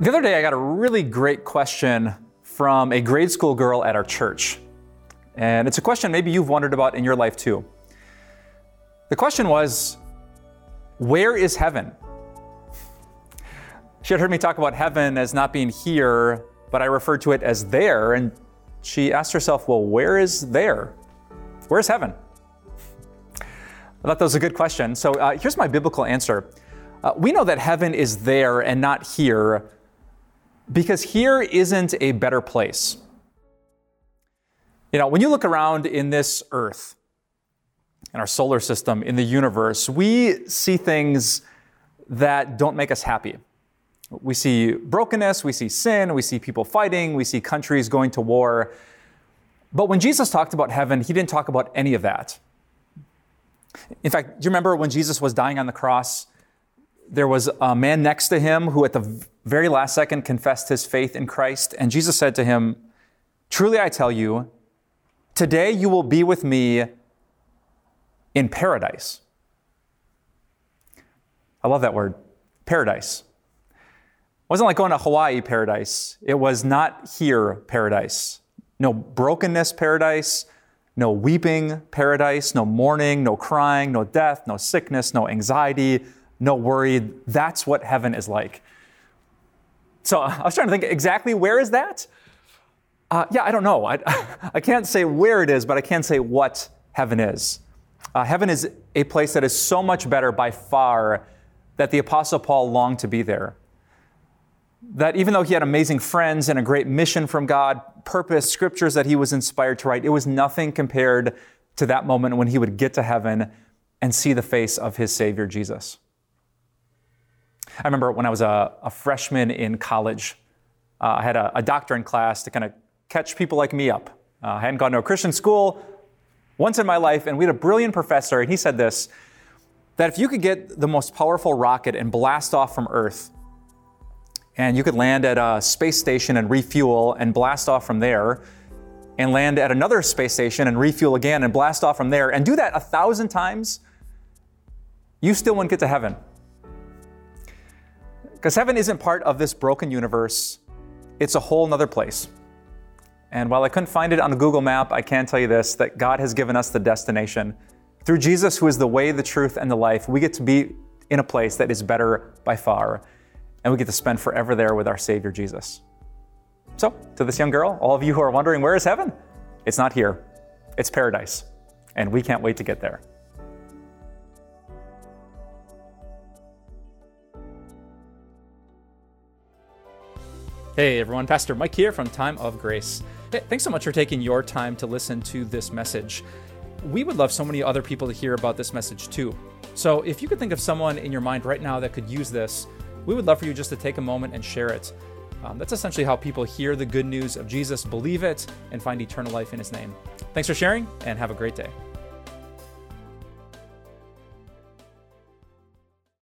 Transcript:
The other day, I got a really great question from a grade school girl at our church. And it's a question maybe you've wondered about in your life too. The question was Where is heaven? She had heard me talk about heaven as not being here, but I referred to it as there. And she asked herself, Well, where is there? Where's heaven? I thought that was a good question. So uh, here's my biblical answer. Uh, we know that heaven is there and not here because here isn't a better place. You know, when you look around in this earth, in our solar system, in the universe, we see things that don't make us happy. We see brokenness, we see sin, we see people fighting, we see countries going to war. But when Jesus talked about heaven, he didn't talk about any of that. In fact, do you remember when Jesus was dying on the cross? There was a man next to him who, at the very last second, confessed his faith in Christ. And Jesus said to him, Truly I tell you, today you will be with me in paradise. I love that word, paradise. It wasn't like going to Hawaii paradise. It was not here paradise. No brokenness paradise, no weeping paradise, no mourning, no crying, no death, no sickness, no anxiety, no worry. That's what heaven is like. So I was trying to think exactly where is that? Uh, yeah, I don't know. I, I can't say where it is, but I can say what heaven is. Uh, heaven is a place that is so much better by far that the Apostle Paul longed to be there. That even though he had amazing friends and a great mission from God, purpose, scriptures that he was inspired to write, it was nothing compared to that moment when he would get to heaven and see the face of his Savior, Jesus. I remember when I was a, a freshman in college, uh, I had a, a, doctrine class to kind of catch people like me up. Uh, I hadn't gone to a Christian school once in my life, and we had a brilliant professor, and he said this that if you could get the most powerful rocket and blast off from Earth, and you could land at a space station and refuel and blast off from there, and land at another space station and refuel again and blast off from there, and do that a thousand times, you still wouldn't get to heaven. Because heaven isn't part of this broken universe, it's a whole nother place. And while I couldn't find it on a Google map, I can tell you this that God has given us the destination. Through Jesus, who is the way, the truth, and the life, we get to be in a place that is better by far. And we get to spend forever there with our Savior Jesus. So, to this young girl, all of you who are wondering, where is heaven? It's not here, it's paradise. And we can't wait to get there. Hey everyone, Pastor Mike here from Time of Grace. Hey, thanks so much for taking your time to listen to this message. We would love so many other people to hear about this message too. So if you could think of someone in your mind right now that could use this, we would love for you just to take a moment and share it. Um, that's essentially how people hear the good news of Jesus, believe it, and find eternal life in his name. Thanks for sharing, and have a great day.